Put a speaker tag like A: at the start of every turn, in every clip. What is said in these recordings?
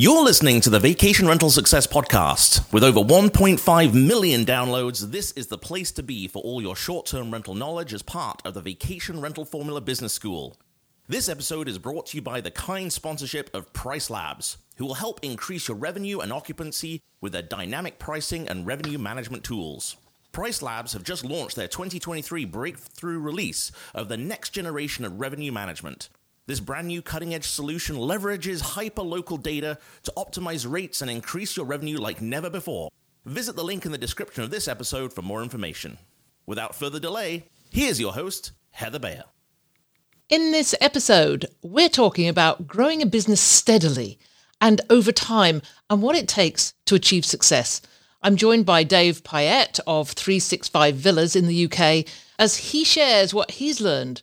A: You're listening to the Vacation Rental Success Podcast. With over 1.5 million downloads, this is the place to be for all your short term rental knowledge as part of the Vacation Rental Formula Business School. This episode is brought to you by the kind sponsorship of PriceLabs, who will help increase your revenue and occupancy with their dynamic pricing and revenue management tools. PriceLabs have just launched their 2023 breakthrough release of the next generation of revenue management. This brand new cutting edge solution leverages hyper local data to optimize rates and increase your revenue like never before. Visit the link in the description of this episode for more information. Without further delay, here's your host, Heather Bayer.
B: In this episode, we're talking about growing a business steadily and over time and what it takes to achieve success. I'm joined by Dave Payette of 365 Villas in the UK as he shares what he's learned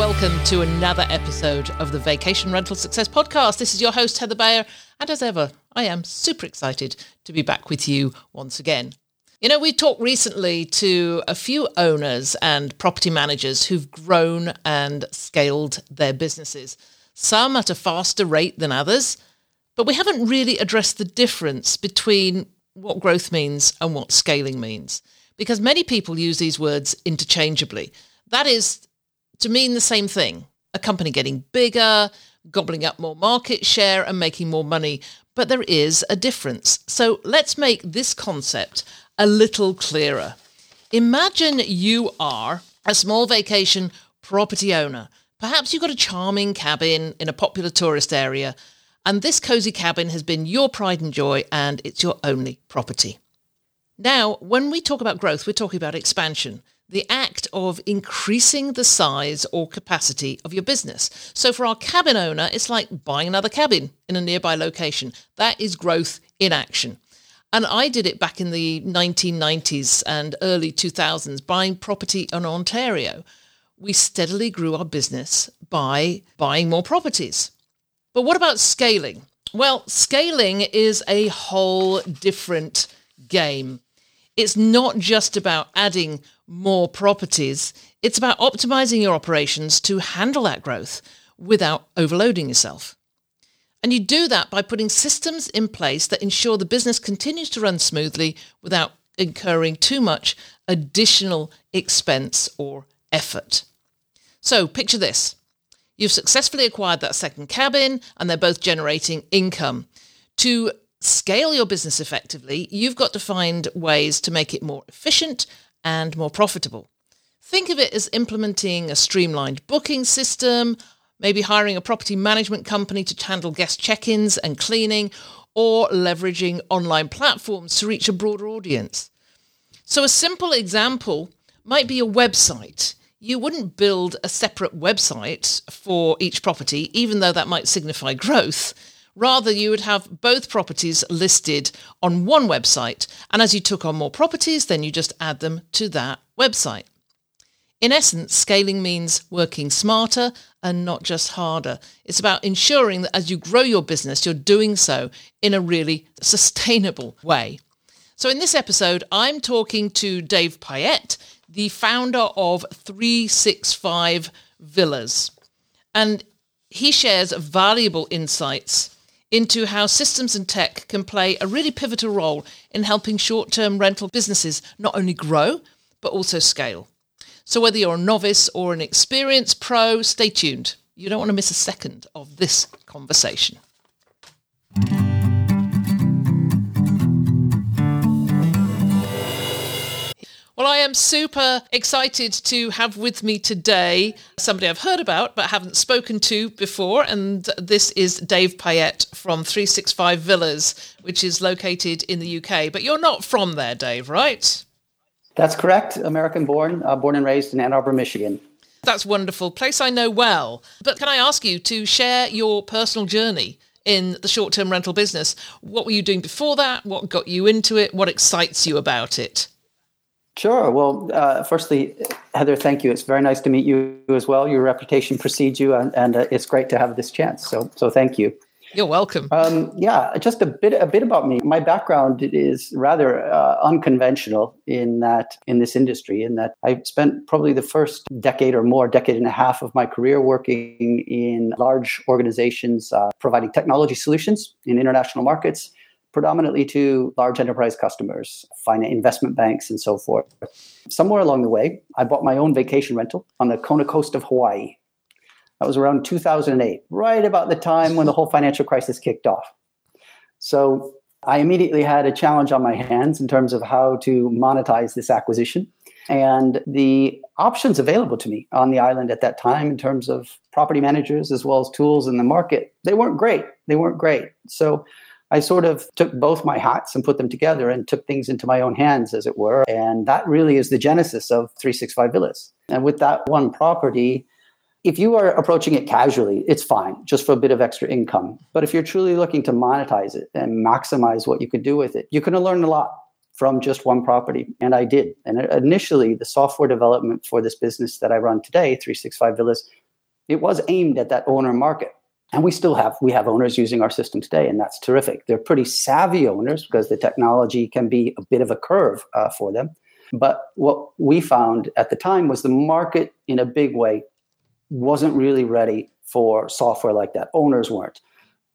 B: Welcome to another episode of the Vacation Rental Success Podcast. This is your host, Heather Bayer, and as ever, I am super excited to be back with you once again. You know, we talked recently to a few owners and property managers who've grown and scaled their businesses, some at a faster rate than others, but we haven't really addressed the difference between what growth means and what scaling means, because many people use these words interchangeably. That is, to mean the same thing a company getting bigger, gobbling up more market share, and making more money. But there is a difference. So let's make this concept a little clearer. Imagine you are a small vacation property owner. Perhaps you've got a charming cabin in a popular tourist area, and this cozy cabin has been your pride and joy, and it's your only property. Now, when we talk about growth, we're talking about expansion the act of increasing the size or capacity of your business. So for our cabin owner, it's like buying another cabin in a nearby location. That is growth in action. And I did it back in the 1990s and early 2000s, buying property in Ontario. We steadily grew our business by buying more properties. But what about scaling? Well, scaling is a whole different game. It's not just about adding more properties. It's about optimizing your operations to handle that growth without overloading yourself. And you do that by putting systems in place that ensure the business continues to run smoothly without incurring too much additional expense or effort. So picture this. You've successfully acquired that second cabin and they're both generating income. To scale your business effectively, you've got to find ways to make it more efficient and more profitable. Think of it as implementing a streamlined booking system, maybe hiring a property management company to handle guest check ins and cleaning, or leveraging online platforms to reach a broader audience. So, a simple example might be a website. You wouldn't build a separate website for each property, even though that might signify growth. Rather, you would have both properties listed on one website. And as you took on more properties, then you just add them to that website. In essence, scaling means working smarter and not just harder. It's about ensuring that as you grow your business, you're doing so in a really sustainable way. So, in this episode, I'm talking to Dave Payette, the founder of 365 Villas. And he shares valuable insights into how systems and tech can play a really pivotal role in helping short term rental businesses not only grow, but also scale. So, whether you're a novice or an experienced pro, stay tuned. You don't want to miss a second of this conversation. Well, I am super excited to have with me today somebody I've heard about but haven't spoken to before. And this is Dave Payette from 365 Villas, which is located in the UK. But you're not from there, Dave, right?
C: That's correct. American born, uh, born and raised in Ann Arbor, Michigan.
B: That's wonderful. Place I know well. But can I ask you to share your personal journey in the short term rental business? What were you doing before that? What got you into it? What excites you about it?
C: Sure. Well, uh, firstly, Heather, thank you. It's very nice to meet you as well. Your reputation precedes you, and, and uh, it's great to have this chance. So, so thank you.
B: You're welcome.
C: Um, yeah, just a bit a bit about me. My background is rather uh, unconventional in that in this industry. In that I spent probably the first decade or more, decade and a half of my career working in large organizations, uh, providing technology solutions in international markets predominantly to large enterprise customers, finance, investment banks, and so forth. Somewhere along the way, I bought my own vacation rental on the Kona coast of Hawaii. That was around 2008, right about the time when the whole financial crisis kicked off. So I immediately had a challenge on my hands in terms of how to monetize this acquisition. And the options available to me on the island at that time, in terms of property managers as well as tools in the market, they weren't great. They weren't great. So I sort of took both my hats and put them together and took things into my own hands, as it were. And that really is the genesis of 365 Villas. And with that one property, if you are approaching it casually, it's fine, just for a bit of extra income. But if you're truly looking to monetize it and maximize what you could do with it, you can learn a lot from just one property. And I did. And initially, the software development for this business that I run today, 365 Villas, it was aimed at that owner market and we still have we have owners using our system today and that's terrific. They're pretty savvy owners because the technology can be a bit of a curve uh, for them. But what we found at the time was the market in a big way wasn't really ready for software like that. Owners weren't.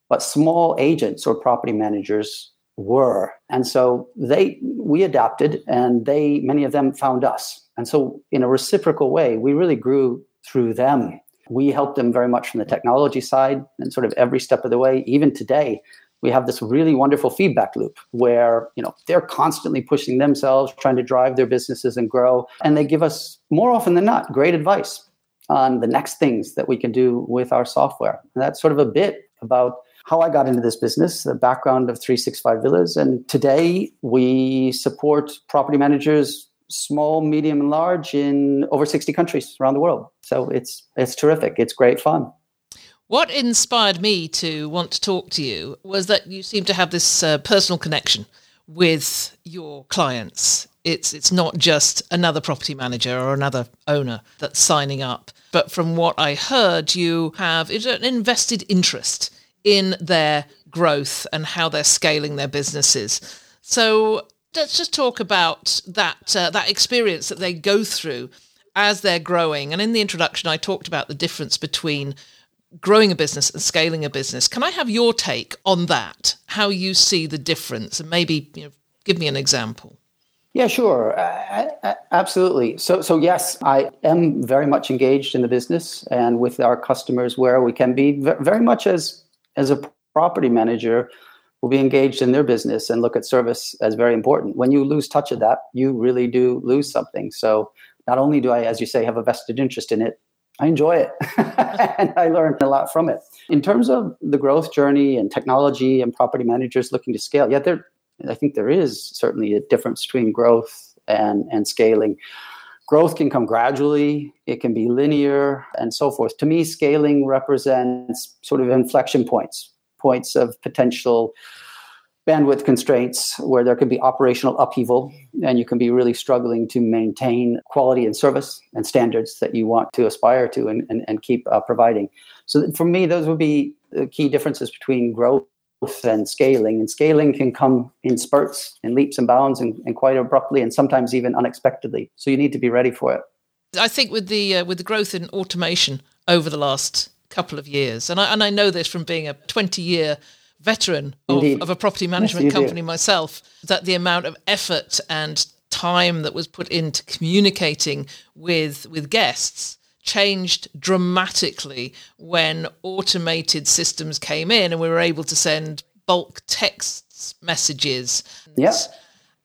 C: But small agents or property managers were. And so they we adapted and they many of them found us. And so in a reciprocal way we really grew through them we help them very much from the technology side and sort of every step of the way. Even today, we have this really wonderful feedback loop where you know they're constantly pushing themselves, trying to drive their businesses and grow, and they give us more often than not great advice on the next things that we can do with our software. And that's sort of a bit about how I got into this business, the background of 365 Villas. And today we support property managers small, medium, and large in over 60 countries around the world. So it's it's terrific. It's great fun.
B: What inspired me to want to talk to you was that you seem to have this uh, personal connection with your clients. It's it's not just another property manager or another owner that's signing up, but from what I heard, you have an invested interest in their growth and how they're scaling their businesses. So let's just talk about that uh, that experience that they go through as they're growing. And in the introduction, I talked about the difference between growing a business and scaling a business. Can I have your take on that? How you see the difference, and maybe you know, give me an example.
C: Yeah, sure, uh, absolutely. So, so yes, I am very much engaged in the business and with our customers where we can be very much as as a property manager will be engaged in their business and look at service as very important. When you lose touch of that, you really do lose something. So not only do I, as you say, have a vested interest in it, I enjoy it and I learn a lot from it. In terms of the growth journey and technology and property managers looking to scale, yeah, there I think there is certainly a difference between growth and, and scaling. Growth can come gradually, it can be linear, and so forth. To me, scaling represents sort of inflection points points of potential bandwidth constraints where there could be operational upheaval and you can be really struggling to maintain quality and service and standards that you want to aspire to and, and, and keep uh, providing. So for me, those would be the key differences between growth and scaling. And scaling can come in spurts and leaps and bounds and, and quite abruptly and sometimes even unexpectedly. So you need to be ready for it.
B: I think with the uh, with the growth in automation over the last couple of years. And I, and I know this from being a 20 year veteran of, of, a property management yes, company do. myself, that the amount of effort and time that was put into communicating with with guests changed dramatically when automated systems came in and we were able to send bulk text messages.
C: Yes.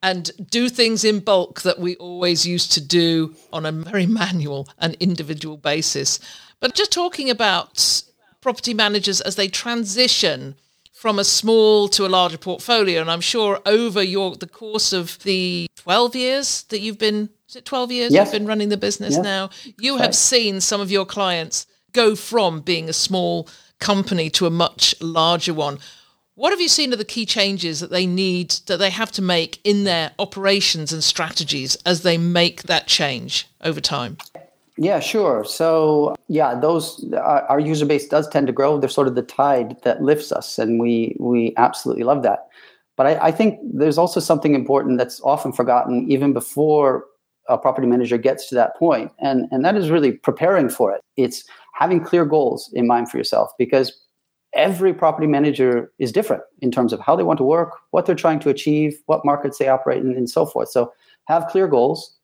B: and do things in bulk that we always used to do on a very manual and individual basis. But just talking about property managers as they transition from a small to a larger portfolio, and I'm sure over your the course of the 12 years that you've been is it 12 years
C: yes.
B: you've been running the business yes. now, you have seen some of your clients go from being a small company to a much larger one. What have you seen are the key changes that they need, that they have to make in their operations and strategies as they make that change over time?
C: Yeah, sure. So, yeah, those our, our user base does tend to grow. They're sort of the tide that lifts us, and we we absolutely love that. But I, I think there's also something important that's often forgotten, even before a property manager gets to that point, and and that is really preparing for it. It's having clear goals in mind for yourself because every property manager is different in terms of how they want to work, what they're trying to achieve, what markets they operate in, and so forth. So have clear goals,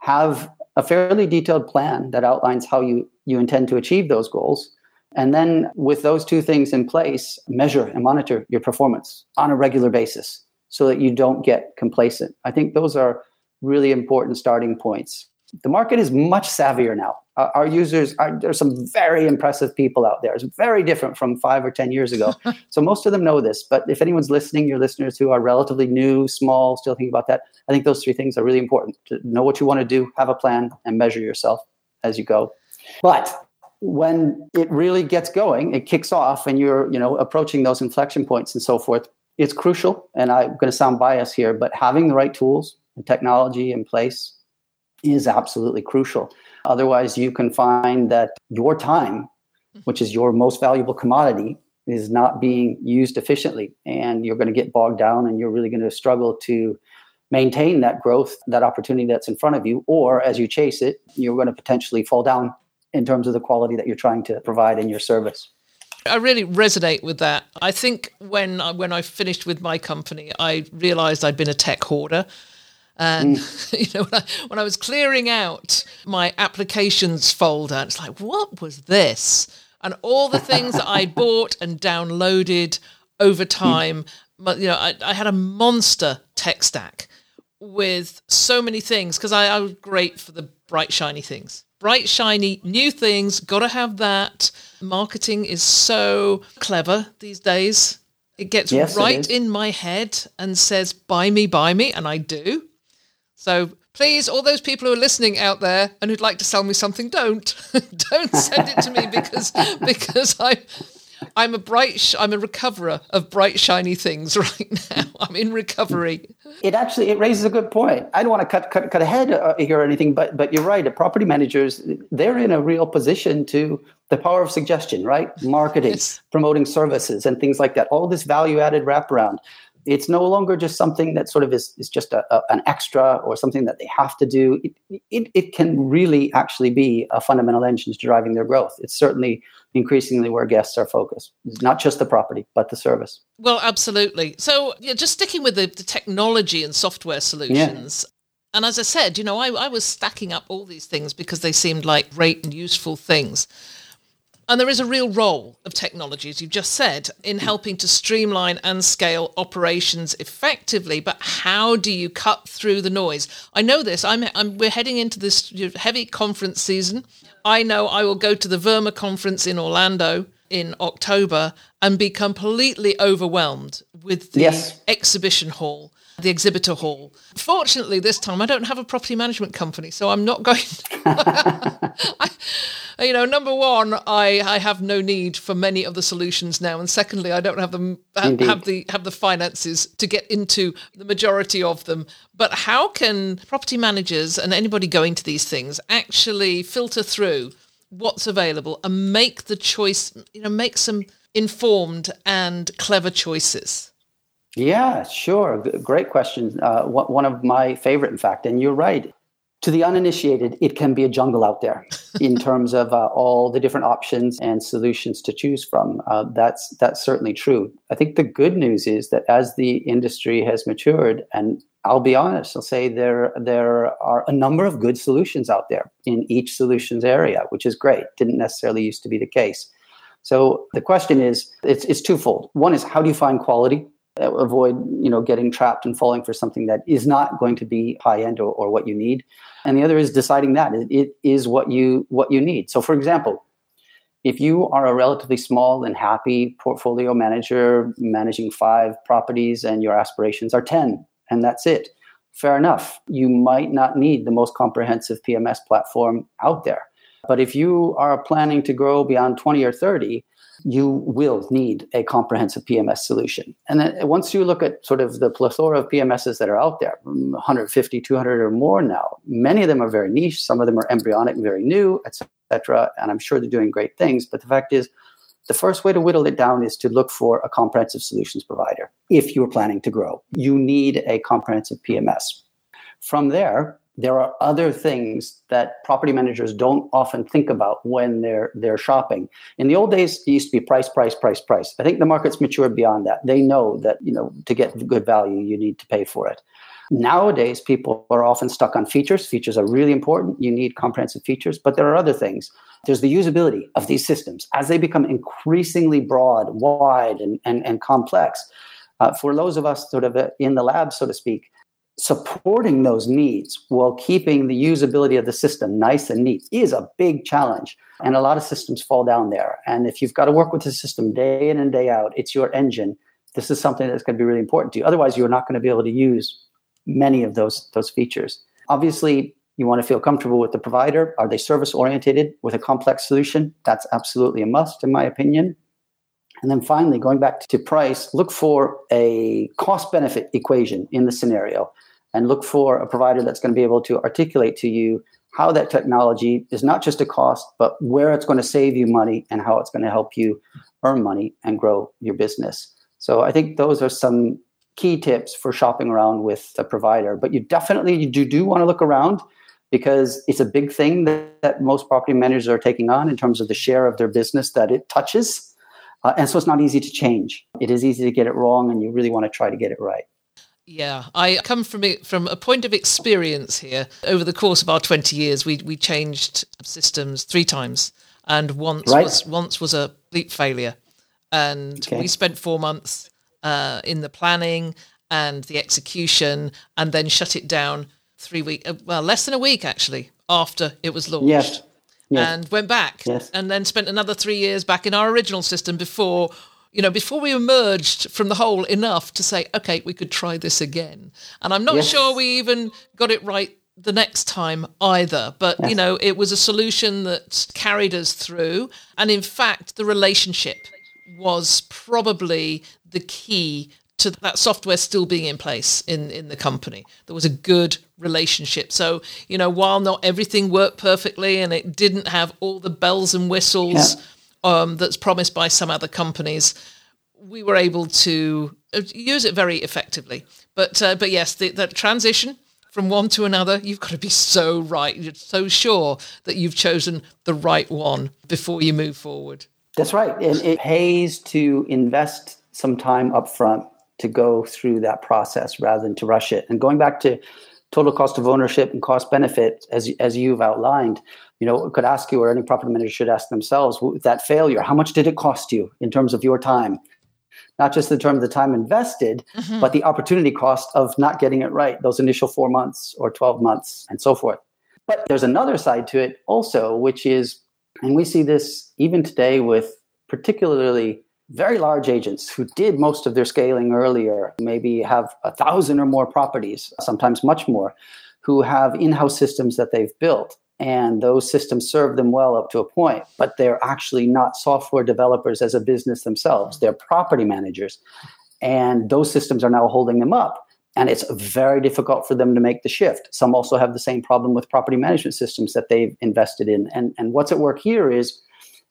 C: have a fairly detailed plan that outlines how you, you intend to achieve those goals. And then with those two things in place, measure and monitor your performance on a regular basis so that you don't get complacent. I think those are really important starting points. The market is much savvier now uh, our users are there's some very impressive people out there. It's very different from five or ten years ago. so most of them know this. But if anyone's listening, your listeners who are relatively new, small, still thinking about that, I think those three things are really important to know what you want to do, have a plan, and measure yourself as you go. But when it really gets going, it kicks off, and you're you know approaching those inflection points and so forth. It's crucial, and I'm going to sound biased here, but having the right tools and technology in place is absolutely crucial Otherwise, you can find that your time, mm-hmm. which is your most valuable commodity, is not being used efficiently. And you're going to get bogged down and you're really going to struggle to maintain that growth, that opportunity that's in front of you. Or as you chase it, you're going to potentially fall down in terms of the quality that you're trying to provide in your service.
B: I really resonate with that. I think when when I finished with my company, I realized I'd been a tech hoarder. And mm. you know, when I, when I was clearing out my applications folder, it's like, what was this? And all the things that I bought and downloaded over mm. time. But you know, I, I had a monster tech stack with so many things because I, I was great for the bright shiny things bright, shiny, new things. Got to have that. Marketing is so clever these days. It gets yes, right it in my head and says, buy me, buy me. And I do. So please, all those people who are listening out there and who'd like to sell me something, don't don't send it to me because because I. I'm a bright, sh- I'm a recoverer of bright, shiny things right now. I'm in recovery.
C: It actually it raises a good point. I don't want to cut cut, cut ahead uh, here or anything, but but you're right. The Property managers they're in a real position to the power of suggestion, right? Marketing, yes. promoting services, and things like that. All this value added wraparound it's no longer just something that sort of is, is just a, a, an extra or something that they have to do. It, it, it can really actually be a fundamental engine to driving their growth. It's certainly increasingly where guests are focused. It's not just the property, but the service.
B: Well, absolutely. So, yeah, just sticking with the, the technology and software solutions. Yeah. And as I said, you know, I, I was stacking up all these things because they seemed like great and useful things. And there is a real role of technology, as you've just said, in helping to streamline and scale operations effectively. But how do you cut through the noise? I know this. I'm, I'm we're heading into this heavy conference season. I know I will go to the VRMA conference in Orlando in October and be completely overwhelmed with the yes. exhibition hall the exhibitor hall. Fortunately, this time I don't have a property management company, so I'm not going. I, you know, number one, I, I have no need for many of the solutions now, and secondly, I don't have them have, have the have the finances to get into the majority of them. But how can property managers and anybody going to these things actually filter through what's available and make the choice? You know, make some informed and clever choices.
C: Yeah, sure. Great question. Uh, one of my favorite, in fact. And you're right. To the uninitiated, it can be a jungle out there in terms of uh, all the different options and solutions to choose from. Uh, that's that's certainly true. I think the good news is that as the industry has matured, and I'll be honest, I'll say there there are a number of good solutions out there in each solutions area, which is great. Didn't necessarily used to be the case. So the question is, it's, it's twofold. One is how do you find quality avoid you know getting trapped and falling for something that is not going to be high end or, or what you need and the other is deciding that. It, it is what you what you need. So for example if you are a relatively small and happy portfolio manager managing five properties and your aspirations are 10 and that's it fair enough. You might not need the most comprehensive pms platform out there but if you are planning to grow beyond 20 or 30 you will need a comprehensive PMS solution. And then once you look at sort of the plethora of PMSs that are out there, 150, 200 or more now, many of them are very niche. Some of them are embryonic, very new, etc. And I'm sure they're doing great things. But the fact is, the first way to whittle it down is to look for a comprehensive solutions provider. If you're planning to grow, you need a comprehensive PMS. From there, there are other things that property managers don't often think about when they're they're shopping. In the old days, it used to be price, price, price, price. I think the market's matured beyond that. They know that you know to get good value, you need to pay for it. Nowadays, people are often stuck on features. Features are really important. You need comprehensive features, but there are other things. There's the usability of these systems as they become increasingly broad, wide, and, and, and complex. Uh, for those of us sort of in the lab, so to speak, supporting those needs while keeping the usability of the system nice and neat is a big challenge. And a lot of systems fall down there. And if you've got to work with the system day in and day out, it's your engine. This is something that's going to be really important to you. Otherwise, you're not going to be able to use many of those, those features. Obviously, you want to feel comfortable with the provider. Are they service oriented with a complex solution? That's absolutely a must, in my opinion. And then finally, going back to price, look for a cost benefit equation in the scenario and look for a provider that's going to be able to articulate to you how that technology is not just a cost, but where it's going to save you money and how it's going to help you earn money and grow your business. So I think those are some key tips for shopping around with a provider. But you definitely you do, do want to look around because it's a big thing that, that most property managers are taking on in terms of the share of their business that it touches. Uh, and so it's not easy to change. It is easy to get it wrong, and you really want to try to get it right.
B: Yeah, I come from it from a point of experience here. Over the course of our twenty years, we we changed systems three times, and once right. was once was a complete failure, and okay. we spent four months uh, in the planning and the execution, and then shut it down three week uh, well less than a week actually after it was launched.
C: Yes. Yes.
B: and went back
C: yes.
B: and then spent another three years back in our original system before you know, before we emerged from the hole enough to say, okay, we could try this again. And I'm not yes. sure we even got it right the next time either. But, yes. you know, it was a solution that carried us through. And in fact, the relationship was probably the key to that software still being in place in, in the company. There was a good relationship. So, you know, while not everything worked perfectly and it didn't have all the bells and whistles, yeah um, that's promised by some other companies, we were able to uh, use it very effectively. But uh, but yes, the, the transition from one to another, you've got to be so right, you're so sure that you've chosen the right one before you move forward.
C: That's right, and it pays to invest some time up front to go through that process rather than to rush it. And going back to total cost of ownership and cost benefit, as as you've outlined, you know, could ask you, or any property manager should ask themselves, that failure, how much did it cost you in terms of your time? Not just in terms of the time invested, mm-hmm. but the opportunity cost of not getting it right, those initial four months or 12 months, and so forth. But there's another side to it also, which is, and we see this even today with particularly very large agents who did most of their scaling earlier, maybe have a thousand or more properties, sometimes much more, who have in house systems that they've built and those systems serve them well up to a point but they're actually not software developers as a business themselves. They're property managers. And those systems are now holding them up. And it's very difficult for them to make the shift. Some also have the same problem with property management systems that they've invested in. And, and what's at work here is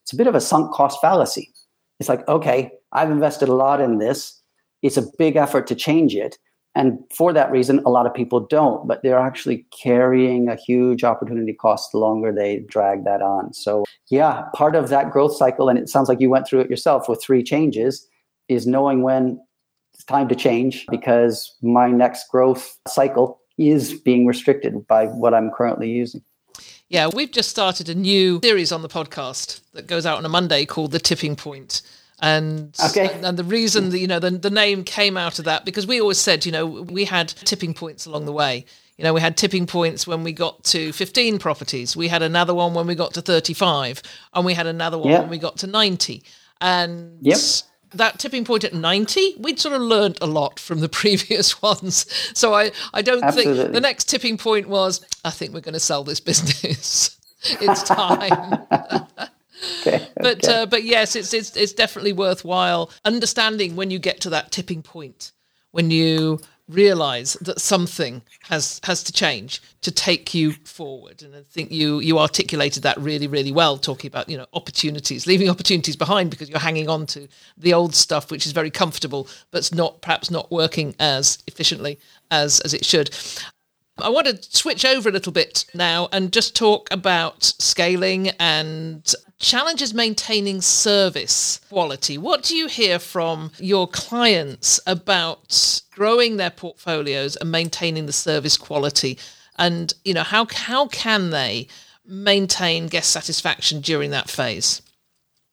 C: it's a bit of a sunk cost fallacy. It's like okay i've invested a lot in this. It's a big effort to change it and for that reason, a lot of people don't, but they're actually carrying a huge opportunity cost the longer they drag that on. So, yeah, part of that growth cycle, and it sounds like you went through it yourself with three changes, is knowing when it's time to change because my next growth cycle is being restricted by what I'm currently using.
B: Yeah, we've just started a new series on the podcast that goes out on a Monday called The Tipping Point And,
C: okay.
B: and, and the reason that, you know, the, the name came out of that, because we always said, you know, we had tipping points along the way. You know, we had tipping points when we got to 15 properties. We had another one when we got to 35, and we had another one
C: Yeah.
B: when we got to 90. And
C: Yep.
B: that tipping point at 90, we'd sort of learnt a lot from the previous ones. So I, I don't think the next tipping point was, I think we're going to sell this business. it's time.
C: Okay.
B: but
C: okay.
B: uh, but yes, it's, it's it's definitely worthwhile understanding when you get to that tipping point, when you realize that something has has to change to take you forward and i think you you articulated that really really well talking about you know opportunities leaving opportunities behind because you're hanging on to the old stuff which is very comfortable but it's not perhaps not working as efficiently as as it should I want to switch over a little bit now and just talk about scaling and challenges maintaining service quality. What do you hear from your clients about growing their portfolios and maintaining the service quality? And you know, how how can they maintain guest satisfaction during that phase?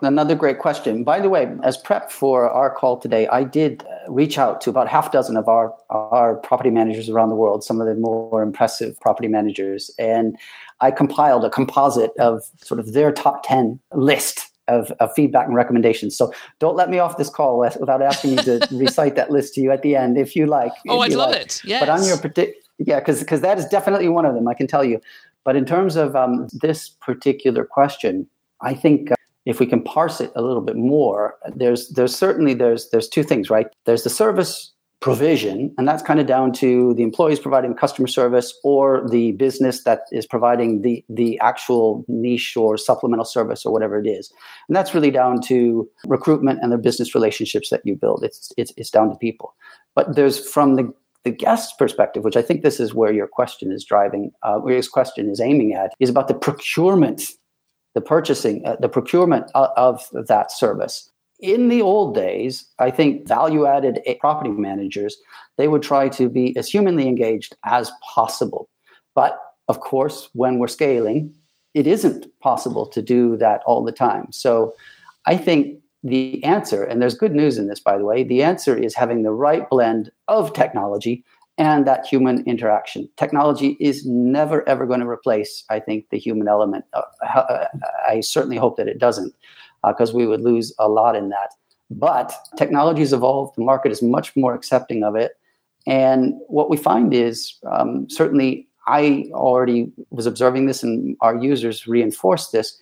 C: Another great question. By the way, as prep for our call today, I did uh, reach out to about half dozen of our our property managers around the world, some of the more impressive property managers, and I compiled a composite of sort of their top ten list of, of feedback and recommendations. So don't let me off this call with- without asking you to recite that list to you at the end, if you like.
B: Oh, I'd love
C: like.
B: it. Yes.
C: But on your particular, yeah, because that is definitely one of them. I can tell you. But in terms of um, this particular question, I think if we can parse it a little bit more, there's there's certainly there's there's two things, right? There's the service provision, and that's kind of down to the employees providing customer service or the business that is providing the the actual niche or supplemental service or whatever it is. And that's really down to recruitment and the business relationships that you build. It's it's it's down to people. But there's from the the guest perspective, which I think this is where your question is driving, uh, where your question is aiming at, is about the procurement, the purchasing, uh, the procurement of, of that service. In the old days, I think value-added property managers they would try to be as humanly engaged as possible. But of course, when we're scaling, it isn't possible to do that all the time. So I think the answer, and there's good news in this, by the way, the answer is having the right blend of technology and that human interaction. Technology is never, ever going to replace, I think, the human element. Uh, I certainly hope that it doesn't, because uh, we would lose a lot in that. But technology has evolved, the market is much more accepting of it. And what we find is um, certainly I already was observing this, and our users reinforce this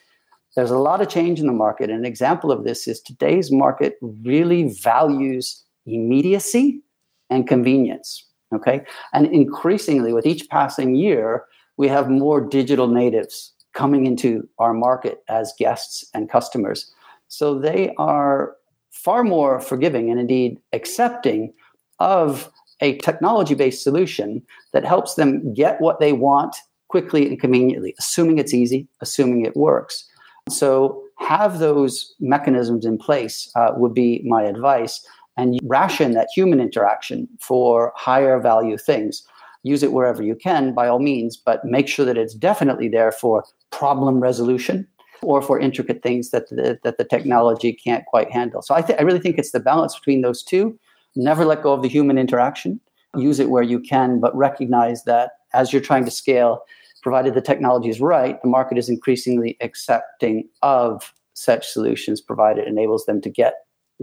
C: there's a lot of change in the market. And An example of this is today's market really values immediacy and convenience. Okay. And increasingly, with each passing year, we have more digital natives coming into our market as guests and customers. So they are far more forgiving and indeed accepting of a technology based solution that helps them get what they want quickly and conveniently, assuming it's easy, assuming it works. So have those mechanisms in place uh, would be my advice, and ration that human interaction for higher value things. Use it wherever you can, by all means, but make sure that it's definitely there for problem resolution or for intricate things that the, that the technology can't quite handle. So I, th- I really think it's the balance between those two. Never let go of the human interaction. Use it where you can, but recognize that as you're trying to scale, provided the technology is right, the market is increasingly accepting of such solutions, provided it enables them to get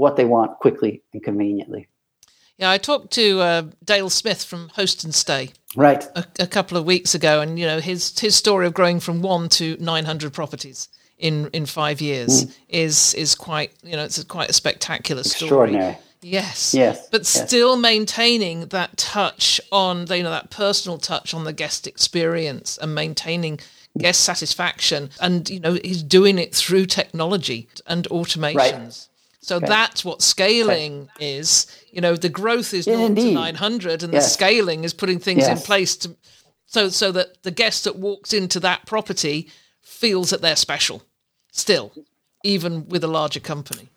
C: what they want quickly and conveniently.
B: Yeah, I talked to uh, Dale Smith from Host and Stay
C: right
B: a, a, couple of weeks ago, and you know his his story of growing from one to nine hundred properties in in five years mm. is is quite you know it's a, quite a spectacular story. Yes.
C: Yes.
B: But
C: yes.
B: still maintaining that touch on the, you know that personal touch on the guest experience and maintaining guest satisfaction and you know he's doing it through technology and automations.
C: Right.
B: So okay. that's what scaling okay. is. You know, the growth is
C: yeah,
B: 0 to 900 and
C: yes.
B: the scaling is putting things
C: yes.
B: in place to so so that the guest that walks into that property feels that they're special still even with a larger company.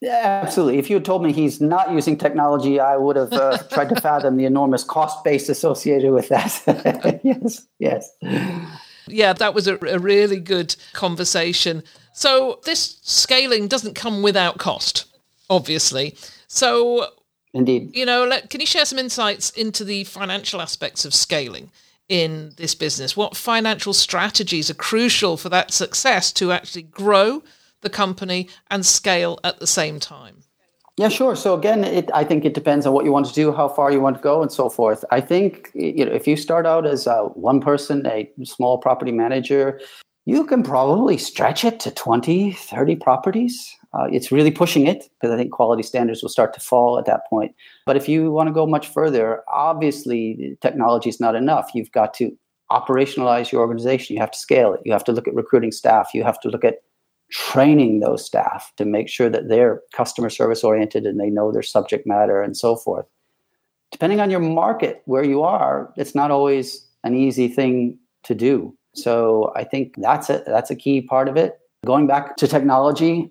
C: Yeah, absolutely. If you had told me he's not using technology, I would have uh, tried to fathom the enormous cost base associated with that. yes, yes.
B: Yeah, that was a, a, really good conversation. So, this scaling doesn't come without cost. obviously. So,
C: indeed,
B: you know, let, can you share some insights into the financial aspects of scaling? in this business? What financial strategies are crucial for that success to actually grow the company and scale at the same time?
C: Yeah, sure. So again, it, I think it depends on what you want to do, how far you want to go, and so forth. I think you know if you start out as a one person, a small property manager, you can probably stretch it to 20, 30 properties. Uh, it's really pushing it because I think quality standards will start to fall at that point. But if you want to go much further, obviously technology is not enough. You've got to operationalize your organization. You have to scale it. You have to look at recruiting staff. You have to look at training those staff to make sure that they're customer service oriented and they know their subject matter and so forth. Depending on your market, where you are, it's not always an easy thing to do. So I think that's it. That's a key part of it. Going back to technology,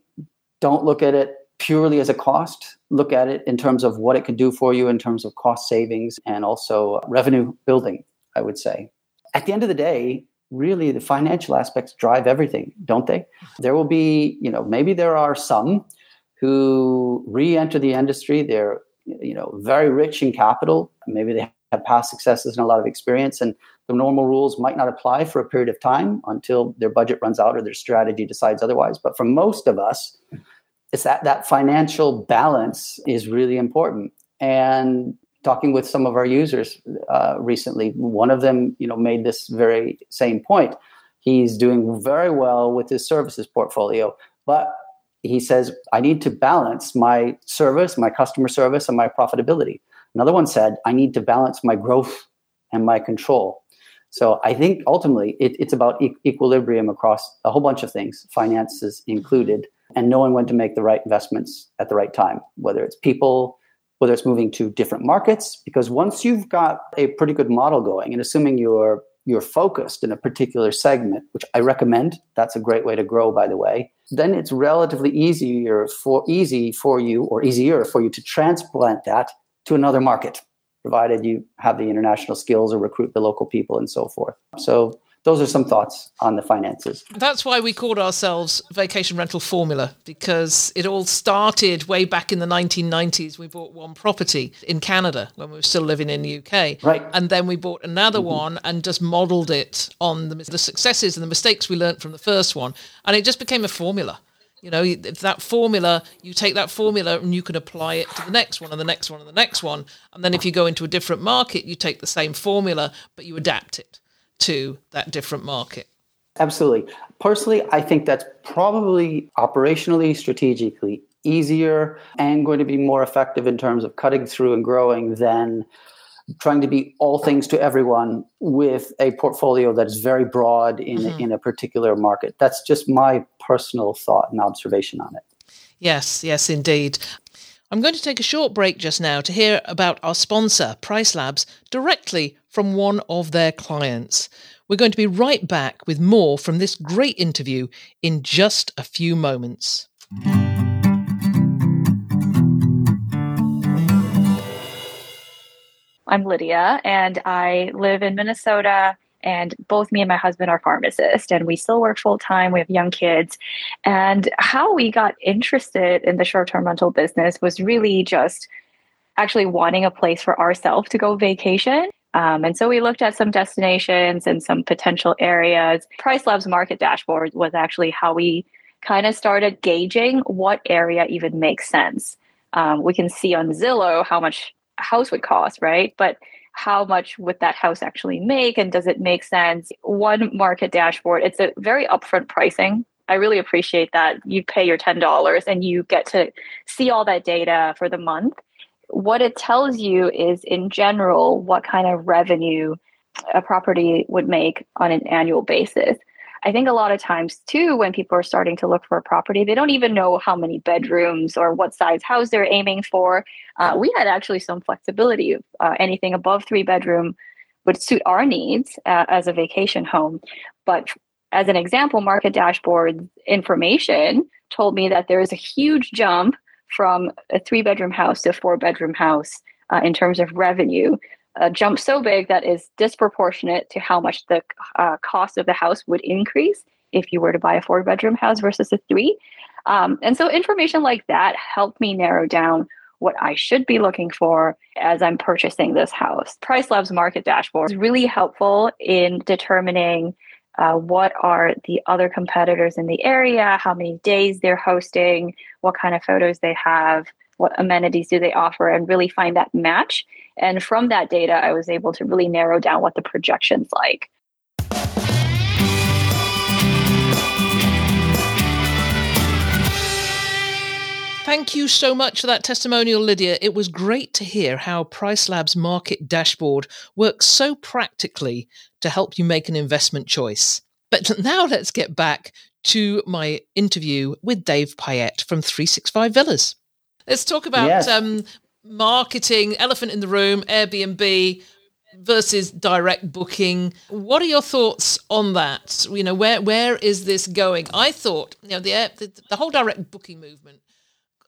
C: don't look at it purely as a cost. Look at it in terms of what it can do for you in terms of cost savings and also revenue building, I would say. At the end of the day, really the financial aspects drive everything, don't they? There will be, you know, maybe there are some who re-enter the industry. They're, you know, very rich in capital. Maybe they have past successes and a lot of experience, and the normal rules might not apply for a period of time until their budget runs out or their strategy decides otherwise. But for most of us, it's that that financial balance is really important. And talking with some of our users uh, recently, one of them, you know, made this very same point. He's doing very well with his services portfolio, but he says, I need to balance my service, my customer service, and my profitability. Another one said, I need to balance my growth and my control. So I think ultimately it, it's about e- equilibrium across a whole bunch of things, finances included, and knowing when to make the right investments at the right time, whether it's people, whether it's moving to different markets because once you've got a pretty good model going and assuming you're you're focused in a particular segment which i recommend that's a great way to grow by the way then it's relatively easier for easy for you or easier for you to transplant that to another market provided you have the international skills or recruit the local people and so forth. So those are some thoughts on the finances.
B: That's why we called ourselves Vacation Rental Formula because it all started way back in the 1990s. We bought one property in Canada when we were still living in the UK.
C: Right.
B: And then we bought another mm-hmm. one and just modeled it on the, the successes and the mistakes we learned from the first one. And it just became a formula. You know, if that formula, you take that formula and you can apply it to the next one and the next one and the next one. And then if you go into a different market, you take the same formula, but you adapt it to that different market?
C: Absolutely. Personally, I think that's probably operationally, strategically easier and going to be more effective in terms of cutting through and growing than trying to be all things to everyone with a portfolio that is very broad in, mm-hmm. in a particular market. That's just my personal thought and observation on it.
B: Yes, yes, indeed. I'm going to take a short break just now to hear about our sponsor, PriceLabs, directly from one of their clients. We're going to be right back with more from this great interview in just a few moments.
D: I'm Lydia, and I live in Minnesota and both me and my husband are pharmacists and we still work full time we have young kids and how we got interested in the short-term rental business was really just actually wanting a place for ourselves to go vacation um, and so we looked at some destinations and some potential areas. PriceLabs market dashboard was actually how we kind of started gauging what area even makes sense. Um, we can see on zillow how much a house would cost right? But how much would that house actually make and does it make sense? One market dashboard it's a very upfront pricing. I really appreciate that. You pay your $10 and you get to see all that data for the month what it tells you is in general what kind of revenue a property would make on an annual basis I think a lot of times too, when people are starting to look for a property, they don't even know how many bedrooms or what size house they're aiming for. Uh, we had actually some flexibility. Uh, anything above three bedroom would suit our needs uh, as a vacation home. But as an example, market dashboard information told me that there is a huge jump from a three bedroom house to a four bedroom house uh, in terms of revenue a jump so big that is disproportionate to how much the uh, cost of the house would increase if you were to buy a four bedroom house versus a three. Um, and so information like that helped me narrow down what I should be looking for as I'm purchasing this house. PriceLabs Market Dashboard is really helpful in determining uh, what are the other competitors in the area, how many days they're hosting, what kind of photos they have, what amenities do they offer, and really find that match. And from that data, I was able to really narrow down what the projections like.
B: Thank you so much for that testimonial, Lydia. It was great to hear how PriceLabs Market Dashboard works so practically to help you make an investment choice. But now let's get back to my interview with Dave Payette from 365 Villas. Let's talk about yes. um, marketing, elephant in the room, Airbnb versus direct booking. What are your thoughts on that? You know, where where is this going? I thought, you know, the the, the whole direct booking movement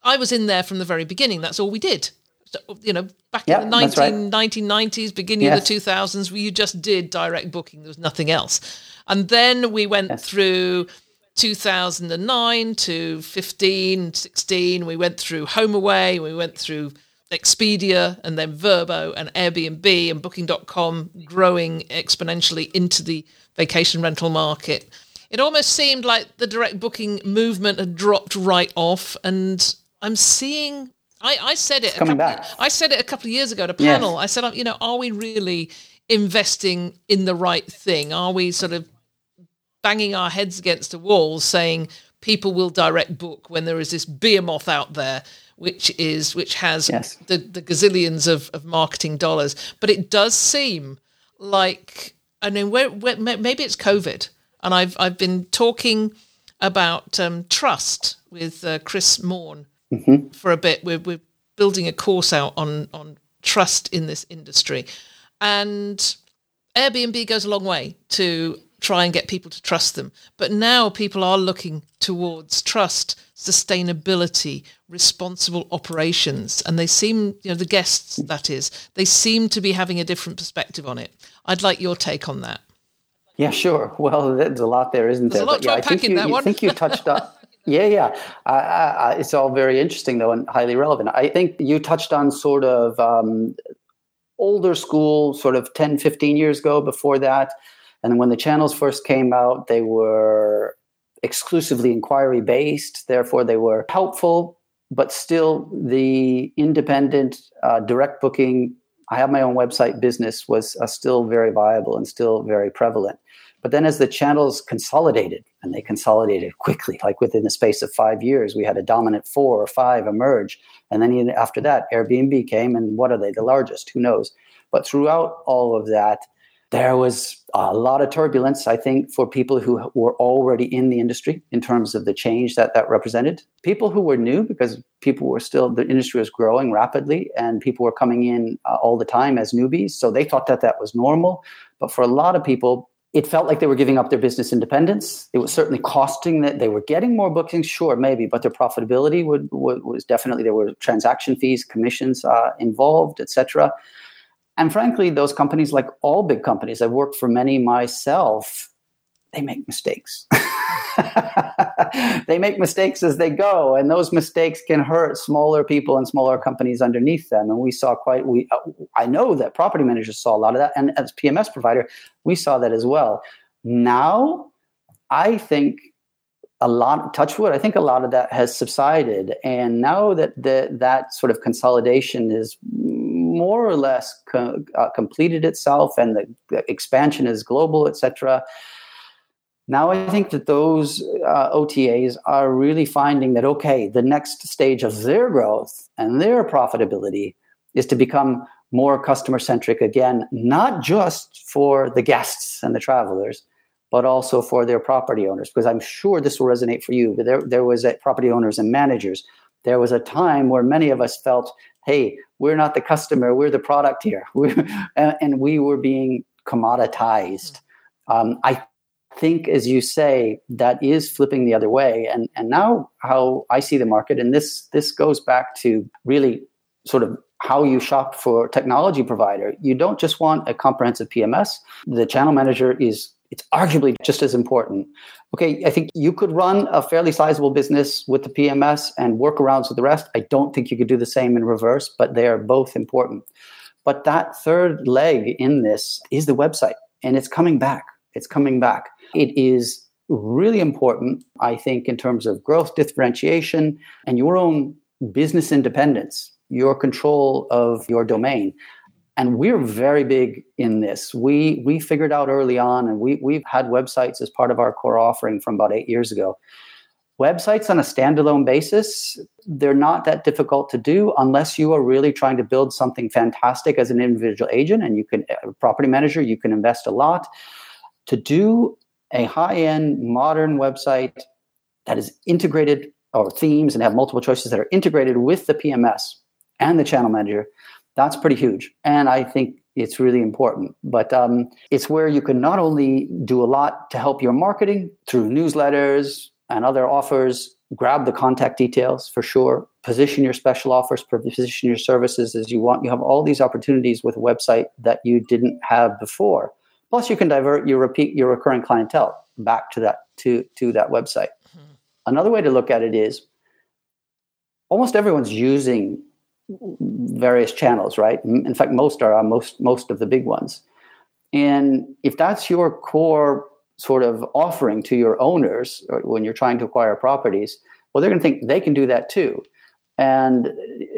B: I was in there from the very beginning. That's all we did. So, you know, back in the 19, right. 1990s, beginning yes. of the 2000s, we just did direct booking. There was nothing else. And then we went yes. through 2009 to 15, 16. We went through HomeAway. We went through Expedia and then Vrbo and Airbnb and Booking.com growing exponentially into the vacation rental market. It almost seemed like the direct booking movement had dropped right off and I'm seeing. I, I said it.
C: coming
B: couple,
C: back.
B: I said it a couple of years ago at a panel. Yes. I said, you know, are we really investing in the right thing? Are we sort of banging our heads against the wall, saying people will direct book when there is this behemoth out there? Which is which has yes. the, the gazillions of, of marketing dollars, but it does seem like I mean, where, where, maybe it's COVID, and I've I've been talking about um, trust with uh, Chris Morn, mm-hmm. for a bit. We're, we're building a course out on on trust in this industry, and Airbnb goes a long way to try and get people to trust them. But now people are looking towards trust, sustainability, responsible operations, and they seem, you know, the guests that is, they seem to be having a different perspective on it. I'd like your take on that.
C: Yeah, sure. Well, there's a lot there, isn't
B: there's
C: there?
B: A lot
C: but, yeah,
B: I think
C: you,
B: you
C: think you touched on. Yeah, yeah. Uh, uh, it's all very interesting, though, and highly relevant. I think you touched on sort of um, older school, sort of 10, 15 years ago before that. And when the channels first came out, they were exclusively inquiry based. Therefore, they were helpful, but still the independent uh, direct booking. I have my own website business was uh, still very viable and still very prevalent. But then as the channels consolidated, and they consolidated quickly, like within the space of five years, we had a dominant four or five emerge. And then after that, Airbnb came, and what are they? The largest? Who knows? But throughout all of that, there was a lot of turbulence, I think, for people who were already in the industry in terms of the change that that represented. People who were new, because people were still, the industry was growing rapidly and people were coming in uh, all the time as newbies. So they thought that that was normal. But for a lot of people, it felt like they were giving up their business independence. It was certainly costing that they were getting more bookings, sure, maybe, but their profitability would, would was definitely there were transaction fees, commissions uh, involved, etc. And frankly, those companies, like all big companies, I've worked for many myself, they make mistakes. they make mistakes as they go, and those mistakes can hurt smaller people and smaller companies underneath them. And we saw quite we uh, I know that property managers saw a lot of that, and as PMS provider, we saw that as well. Now, I think a lot touchwood i think a lot of that has subsided and now that the, that sort of consolidation is more or less co- uh, completed itself and the, the expansion is global etc now I think that those uh, OTAs are really finding that, okay, the next stage of their growth and their profitability is to become more customer centric again, not just for the guests and the travelers, but also for their property owners. Because I'm sure this will resonate for you. But there, there was a, property owners and managers. There was a time where many of us felt, hey, we're not the customer, we're the product here. and, and we were being commoditized. Um, I think, as you say, that is flipping the other way. And and now how I see the market, and this this goes back to really sort of how you shop for technology provider. You don't just want a comprehensive PMS. The channel manager is it's arguably just as important. Okay, I think you could run a fairly sizable business with the PMS and workarounds with the rest. I don't think you could do the same in reverse, but they are both important. But that third leg in this is the website, and it's coming back. It's coming back. It is really important, I think, in terms of growth differentiation and your own business independence, your control of your domain and we're very big in this. We we figured out early on, and we we've had websites as part of our core offering from about eight years ago. Websites on a standalone basis, they're not that difficult to do unless you are really trying to build something fantastic as an individual agent and you can a property manager, you can invest a lot. To do a high-end modern website that is integrated or themes and have multiple choices that are integrated with the PMS and the channel manager, that's pretty huge. And I think it's really important. But um, it's where you can not only do a lot to help your marketing through newsletters and other offers, grab the contact details for sure, position your special offers, position your services as you want. You have all these opportunities with a website that you didn't have before. Plus, you can divert your repeat your recurring clientele back to that to to that website. Mm-hmm. Another way to look at it is almost everyone's using various channels, right? In fact, most are most most of the big ones. And if that's your core sort of offering to your owners when you're trying to acquire properties, well, they're going to think they can do that too. And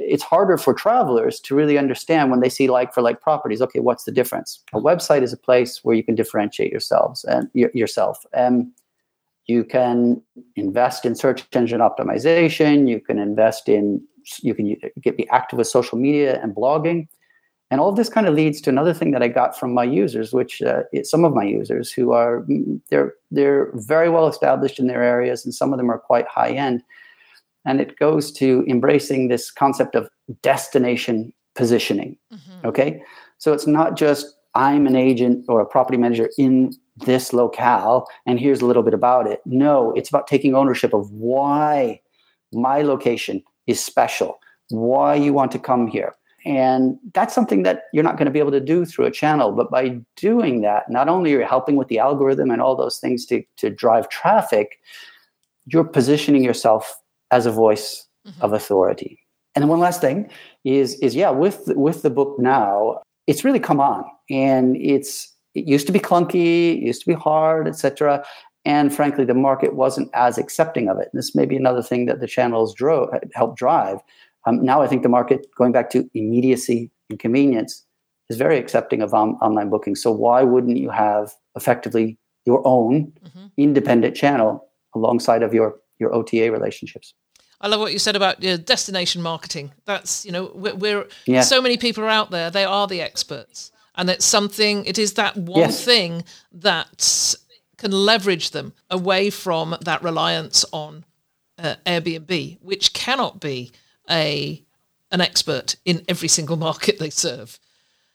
C: it's harder for travelers to really understand when they see like for like properties. Okay, what's the difference? A website is a place where you can differentiate yourselves and yourself. And you can invest in search engine optimization. You can invest in you can get be active with social media and blogging and all of this kind of leads to another thing that I got from my users, which uh, some of my users who are mm, they're they're very well established in their areas, and some of them are quite high end. And it goes to embracing this concept of destination positioning. Mm-hmm. Okay, so it's not just I'm an agent or a property manager in this locale, and here's a little bit about it. No, it's about taking ownership of why my location is special, why you want to come here. And that's something that you're not going to be able to do through a channel. But by doing that, not only are you helping with the algorithm and all those things to, to drive traffic, you're positioning yourself as a voice mm-hmm. of authority. And then one last thing is is yeah, with with the book now, it's really come on. And it's it used to be clunky, it used to be hard, etc. And frankly, the market wasn't as accepting of it. And this may be another thing that the channels drove, helped drive. Um, now I think the market, going back to immediacy and convenience, is very accepting of on, online booking. So why wouldn't you have effectively your own mm-hmm. independent channel alongside of your your OTA relationships?
B: I love what you said about uh, destination marketing. That's you know we're, we're yeah. so many people are out there; they are the experts, and it's something. It is that one yes. thing that can leverage them away from that reliance on uh, Airbnb, which cannot be a an expert in every single market they serve.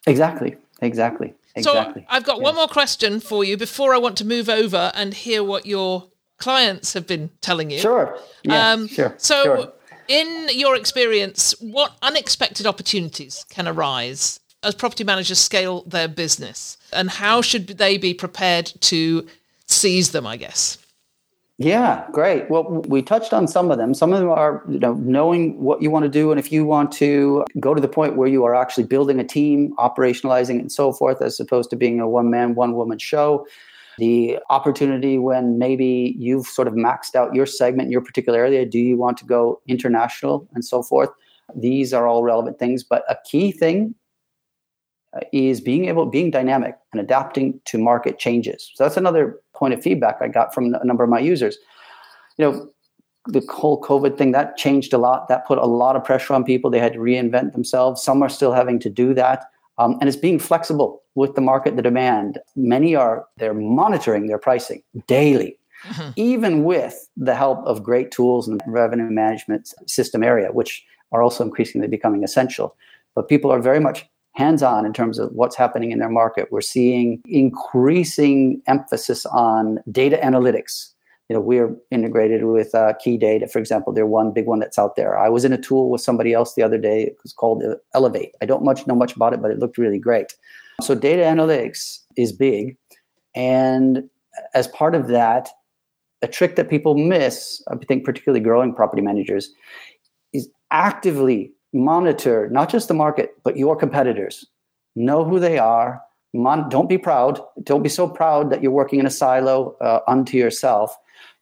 C: Exactly. Exactly. Exactly.
B: So I've got one more question for you before I want to move over and hear what your clients have been telling you.
C: Sure. Yeah, um, sure.
B: So,
C: sure.
B: in your experience, what unexpected opportunities can arise as property managers scale their business, and how should they be prepared to seize them, I guess.
C: Yeah, great. Well, we touched on some of them. Some of them are, you know, knowing what you want to do, and if you want to go to the point where you are actually building a team, operationalizing it, and so forth, as opposed to being a one man, one woman show. The opportunity when maybe you've sort of maxed out your segment your particular area. Do you want to go international and so forth? These are all relevant things, but a key thing uh, is being able being dynamic and adapting to market changes. So that's another point of feedback i got from a number of my users. You know the whole covid thing that changed a lot. That put a lot of pressure on people. They had to reinvent themselves. Some are still having to do that um, and it's being flexible with the market the demand many are they're monitoring their pricing daily mm-hmm. even with the help of great tools in the revenue management system area which are also increasingly becoming essential but people are very much hands on in terms of what's happening in their market. We're seeing increasing emphasis on data analytics. You know, we're integrated with uh, Key Data, for example. They're one big one that's out there. I was in a tool with somebody else the other day. It was called uh, Elevate. I don't much know much about it, but it looked really great. So data analytics is big. And as part of that, a trick that people miss, I think particularly growing property managers, is actively monitor not just the market, but your competitors. Know who they are. Mon- don't be proud. Don't be so proud that you're working in a silo uh, unto yourself.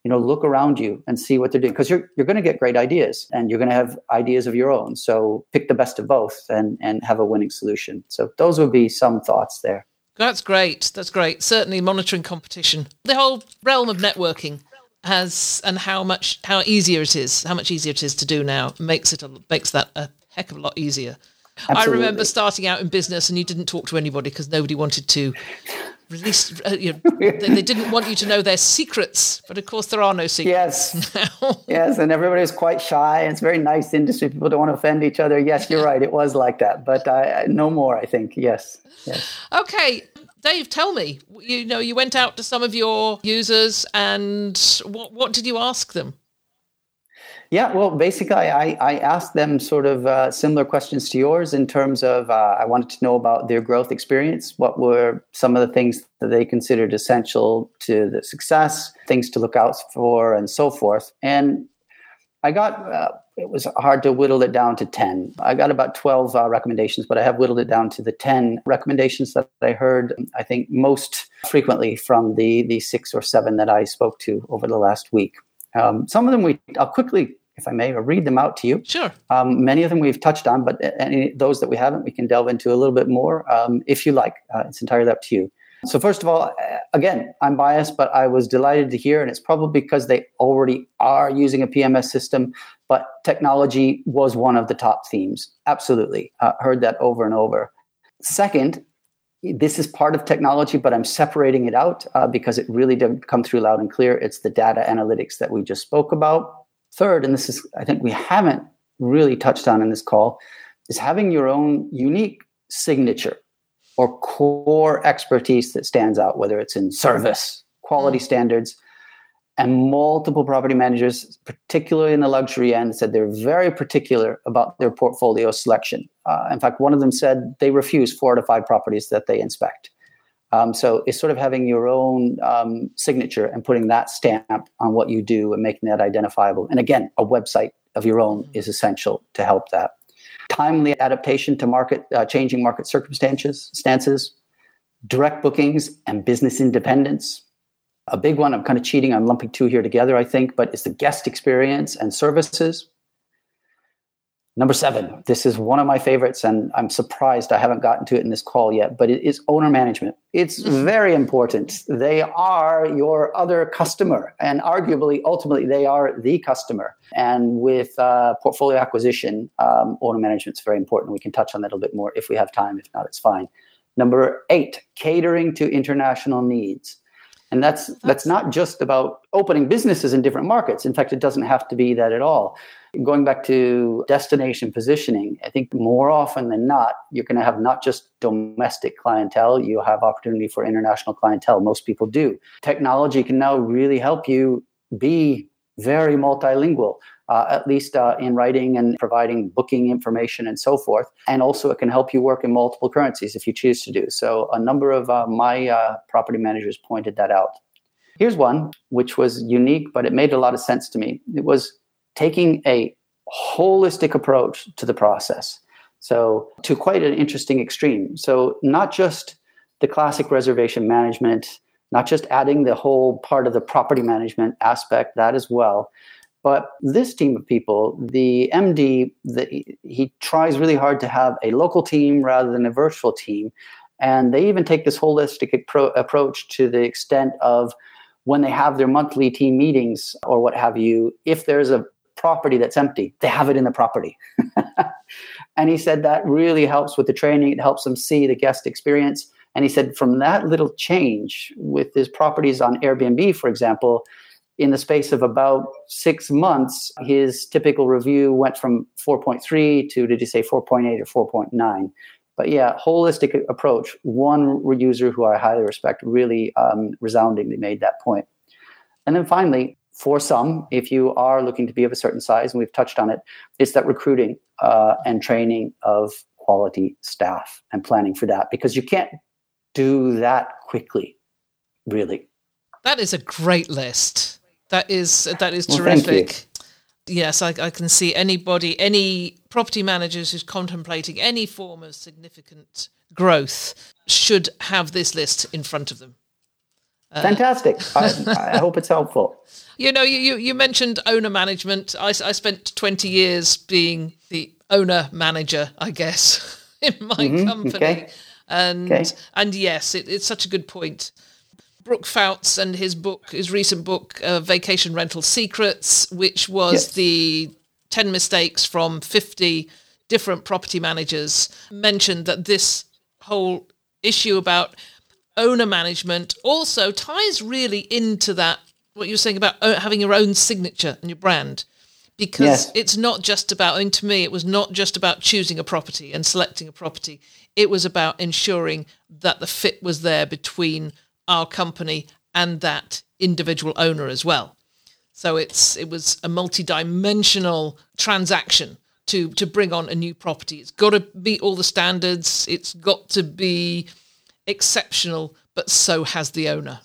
C: You know, look around you and see what they're doing because you're you're going to get great ideas and you're going to have ideas of your own. So pick the best of both and and have a winning solution. So those would be some thoughts there.
B: That's great. That's great. Certainly monitoring competition. The whole realm of networking has and how much how easier it is, how much easier it is to do now makes it a, makes that a heck of a lot easier. Absolutely. I remember starting out in business and you didn't talk to anybody because nobody wanted to release. Uh, you know, they, they, didn't want you to know their secrets, but of course there are no secrets.
C: Yes, yes, and everybody is quite shy. It's a very nice industry. People don't want to offend each other. Yes, you're right. It was like that, but uh, no more. I think yes. Yes.
B: Okay, Dave, tell me. You know, you went out to some of your users, and what what did you ask them?
C: Yeah, well, basically, I, I asked them sort of uh, similar questions to yours in terms of uh, I wanted to know about their growth experience. What were some of the things that they considered essential to the success, things to look out for, and so forth. And I got uh, it was hard to whittle it down to 10. I got about 12 uh, recommendations, but I have whittled it down to the 10 recommendations that I heard, I think, most frequently from the, the six or seven that I spoke to over the last week. Um, some of them we, I'll quickly, if I may, or read them out to you.
B: Sure.
C: Um, many of them we've touched on, but any those that we haven't, we can delve into a little bit more um, if you like. Uh, it's entirely up to you. So, first of all, again, I'm biased, but I was delighted to hear, and it's probably because they already are using a PMS system, but technology was one of the top themes. Absolutely. Uh, heard that over and over. Second, this is part of technology, but I'm separating it out uh, because it really did come through loud and clear. It's the data analytics that we just spoke about. Third, and this is, I think we haven't really touched on in this call, is having your own unique signature or core expertise that stands out, whether it's in service, quality mm. standards. And multiple property managers, particularly in the luxury end, said they're very particular about their portfolio selection. Uh, in fact, one of them said they refuse four to five properties that they inspect. Um, so it's sort of having your own um, signature and putting that stamp on what you do and making that identifiable. And again, a website of your own is essential to help that. Timely adaptation to market uh, changing market circumstances stances direct bookings and business independence. A big one i'm kind of cheating i'm lumping two here together i think but it's the guest experience and services Number seven, this is one of my favorites, and I'm surprised I haven't gotten to it in this call yet, but it is owner management. It's mm-hmm. very important. They are your other customer, and arguably, ultimately, they are the customer. And with uh, portfolio acquisition, um, owner management is very important. We can touch on that a little bit more if we have time. If not, it's fine. Number eight, catering to international needs. And that's, that's not just about opening businesses in different markets. In fact, it doesn't have to be that at all Going back to destination positioning, I think more often than not, you're going to have not just domestic clientele, you have opportunity for international clientele. Most people do. Technology can now really help you be very multilingual. Uh, at least uh, in writing and providing booking information and so forth. And also, it can help you work in multiple currencies if you choose to do. So, a number of uh, my uh, property managers pointed that out. Here's one which was unique, but it made a lot of sense to me. It was taking a holistic approach to the process. So, to quite an interesting extreme. So, not just the classic reservation management, not just adding the whole part of the property management aspect, that as well. But this team of people, the MD, the, he tries really hard to have a local team rather than a virtual team. And they even take this holistic appro- approach to the extent of when they have their monthly team meetings or what have you, if there's a property that's empty. They have it in the property. and he said that really helps with the training. It helps them see the guest experience. And he said from that little change with his properties on Airbnb, for example, in the space of about six months, his typical review went from 4.3 to, did you say 4.8 or 4.9? But yeah, holistic approach. One user who I highly respect really um, resoundingly made that point. And then finally, for some, if you are looking to be of a certain size, and we've touched on it, it's that recruiting uh, and training of quality staff and planning for that because you can't do that quickly. really.
B: That is a great list. That is that is
C: Well,
B: terrific. Yes, I, I can see anybody, any property managers who's contemplating any form of significant growth should have this list in front of them.
C: Fantastic. I, I hope it's helpful.
B: You know, you, you, you mentioned owner management. I, I spent 20 years being the owner manager, I guess, in my company.
C: Mm-hmm. okay.
B: And
C: Okay.
B: and yes, it, it's such a good point. Brooke Fouts and his book, his recent book, uh, Vacation Rental Secrets, which was
C: Yes.
B: the 10 mistakes from 50 different property managers, mentioned that this whole issue about owner management also ties really into that what you were saying about having your own signature and your brand because
C: Yes.
B: it's not just about and to me it was not just about choosing a property and selecting a property it was about ensuring that the fit was there between our company and that individual owner as well so it's it was a multi-dimensional transaction to to bring on a new property. It's got to meet all the standards. It's got to be exceptional, but so has the owner.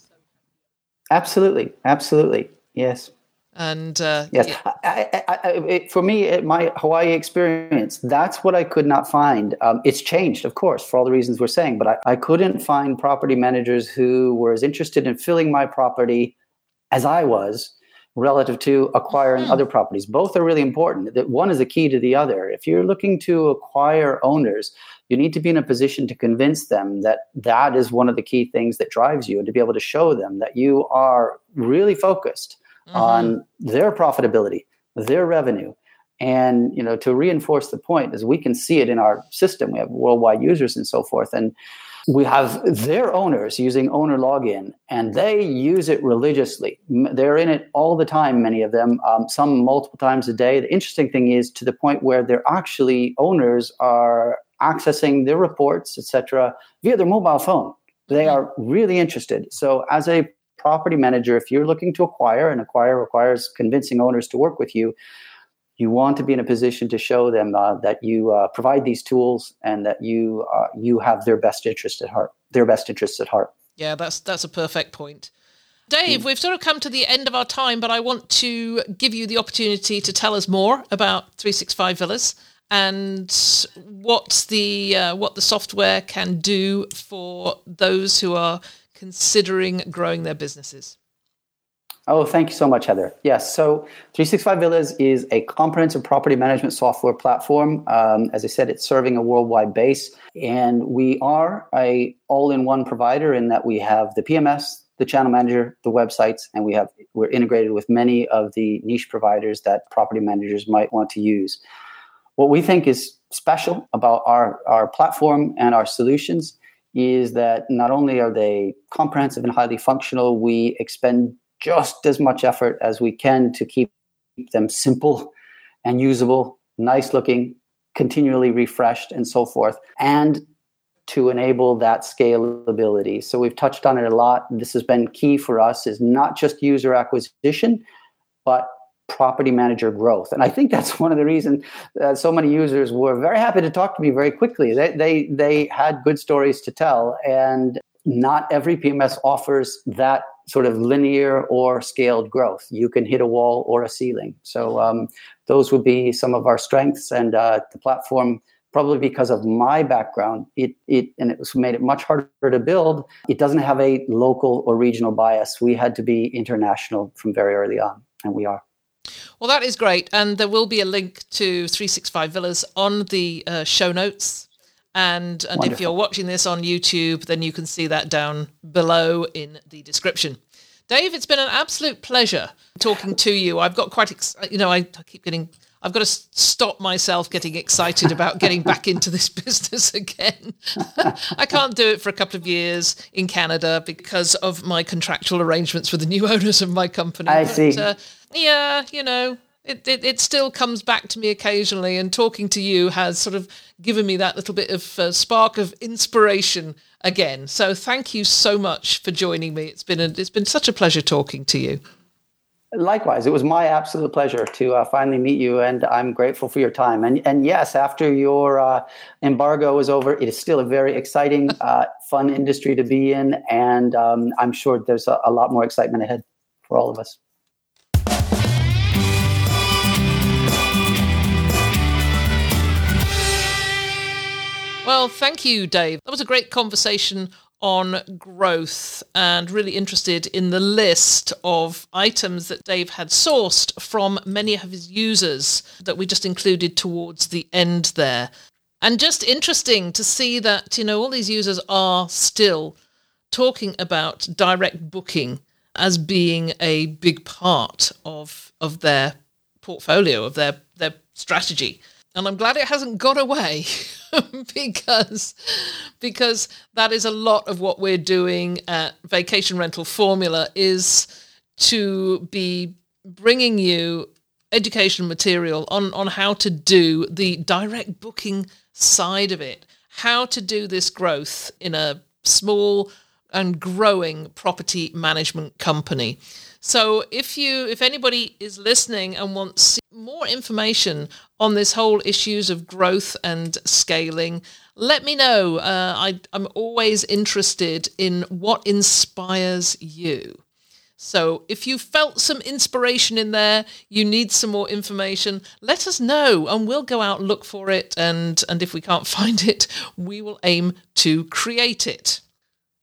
C: Absolutely. Absolutely. Yes.
B: And uh,
C: Yes.
B: yeah,
C: I, I, I, it, for me, it, my Hawaii experience, that's what I could not find. Um, it's changed, of course, for all the reasons we're saying, but I, I couldn't find property managers who were as interested in filling my property as I was relative to acquiring other properties. Both are really important. That one is a key to the other. If you're looking to acquire owners, you need to be in a position to convince them that that is one of the key things that drives you and to be able to show them that you are really focused on their profitability, their revenue. And you know, to reinforce the point, is we can see it in our system. We have worldwide users and so forth, and we have their owners using owner login, and they use it religiously. They're in it all the time. Many of them, um, some multiple times a day. The interesting thing is to the point where they're actually owners are accessing their reports, etc., via their mobile phone. They are really interested. So, as a property manager, if you're looking to acquire, and acquire requires convincing owners to work with you, you want to be in a position to show them uh, that you uh, provide these tools and that you uh, you have their best interest at heart. Their best interests at heart.
B: yeah, that's that's a perfect point. Dave, we've sort of come to the end of our time, but I want to give you the opportunity to tell us more about 365 Villas and what the uh, what the software can do for those who are considering growing their businesses.
C: Oh, thank you so much, Heather. Yes, so 365 Villas is a comprehensive property management software platform. Um, as I said, it's serving a worldwide base, and we are a all-in-one provider in that we have the PMS, the channel manager, the websites, and we have we're integrated with many of the niche providers that property managers might want to use. What we think is special about our, our platform and our solutions is that not only are they comprehensive and highly functional, we expend just as much effort as we can to keep them simple and usable, nice looking, continually refreshed, and so forth, and to enable that scalability. So we've touched on it a lot. This has been key for us is not just user acquisition, but property manager growth. And I think that's one of the reasons so many users were very happy to talk to me very quickly. They, they, they had good stories to tell. And not every PMS offers that sort of linear or scaled growth. You can hit a wall or a ceiling. So um, those would be some of our strengths. And uh, the platform, probably because of my background, it, it and it was made it much harder to build. It doesn't have a local or regional bias. We had to be international from very early on, and we are.
B: Well, that is great. And there will be a link to 365 Villas on the uh, show notes. And, and if you're watching this on YouTube, then you can see that down below in the description. Dave, it's been an absolute pleasure talking to you. I've got quite, ex- you know, I, I keep getting, I've got to stop myself getting excited about getting back into this business again. I can't do it for a couple of years in Canada because of my contractual arrangements with the new owners of my company.
C: I see.
B: Uh, yeah, you know, it, it, it still comes back to me occasionally, and talking to you has sort of given me that little bit of uh, spark of inspiration again. So thank you so much for joining me. It's been a, it's been such a pleasure talking to you.
C: Likewise, it was my absolute pleasure to uh, finally meet you, and I'm grateful for your time. And and yes, after your uh, embargo is over, it is still a very exciting, uh, fun industry to be in, and um, I'm sure there's a, a lot more excitement ahead for all of us.
B: Well, thank you, Dave. That was a great conversation on growth and really interested in the list of items that Dave had sourced from many of his users that we just included towards the end there. And just interesting to see that, you know, all these users are still talking about direct booking as being a big part of of their portfolio, of their their strategy and I'm glad it hasn't got away because because that is a lot of what we're doing at Vacation Rental Formula is to be bringing you education material on on how to do the direct booking side of it, how to do this growth in a small and growing property management company. So if you if anybody is listening and wants more information on this whole issues of growth and scaling, let me know. Uh, I, I'm always interested in what inspires you. So if you felt some inspiration in there, you need some more information, let us know and we'll go out and look for it. And, and if we can't find it, we will aim to create it.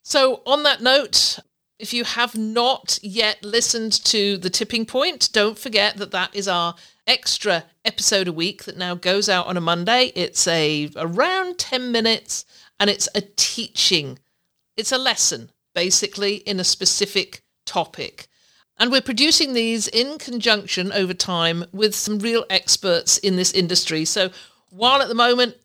B: So on that note, if you have not yet listened to The Tipping Point, don't forget that that is our extra episode a week that now goes out on a Monday. It's a around 10 minutes and it's a teaching. It's a lesson basically in a specific topic. And we're producing these in conjunction over time with some real experts in this industry. So while at the moment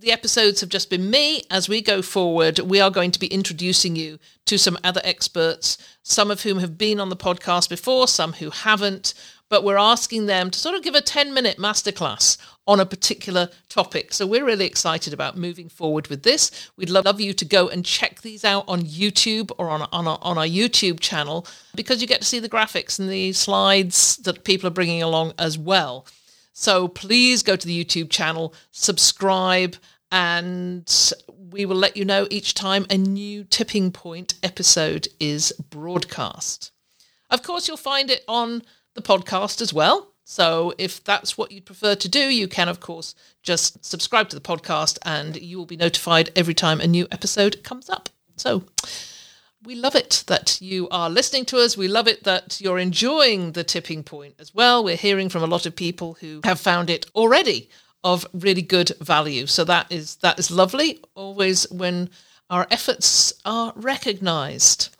B: the episodes have just been me. As we go forward, we are going to be introducing you to some other experts, some of whom have been on the podcast before, some who haven't. But we're asking them to sort of give a 10 minute masterclass on a particular topic. So we're really excited about moving forward with this. We'd love you to go and check these out on YouTube or on, on, our, on our YouTube channel because you get to see the graphics and the slides that people are bringing along as well. So please go to the YouTube channel, subscribe, and we will let you know each time a new Tipping Point episode is broadcast. Of course, you'll find it on the podcast as well. So if that's what you'd prefer to do, you can, of course, just subscribe to the podcast and you will be notified every time a new episode comes up. So we love it that you are listening to us. We love it that you're enjoying the tipping point as well. We're hearing from a lot of people who have found it already of really good value. So that is that is lovely. Always when our efforts are recognized.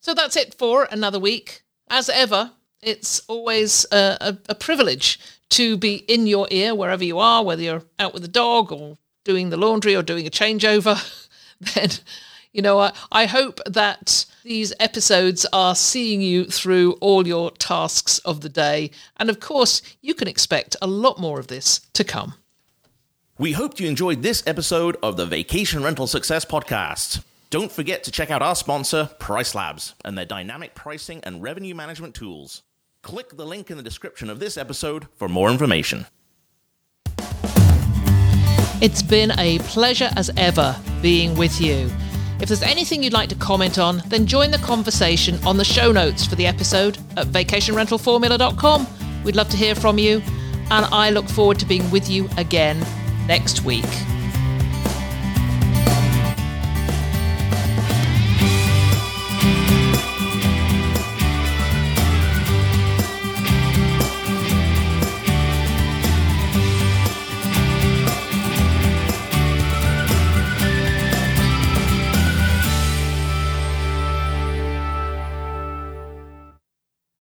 B: So that's it for another week. As ever, it's always a, a, a privilege to be in your ear wherever you are, whether you're out with the dog or doing the laundry or doing a changeover. then you know, I, I hope that these episodes are seeing you through all your tasks of the day. And of course, you can expect a lot more of this to come.
A: We hope you enjoyed this episode of the Vacation Rental Success Podcast. Don't forget to check out our sponsor, PriceLabs, and their dynamic pricing and revenue management tools. Click the link in the description of this episode for more information.
B: It's been a pleasure as ever being with you. If there's anything you'd like to comment on, then join the conversation on the show notes for the episode at vacationrentalformula.com. We'd love to hear from you, and I look forward to being with you again next week.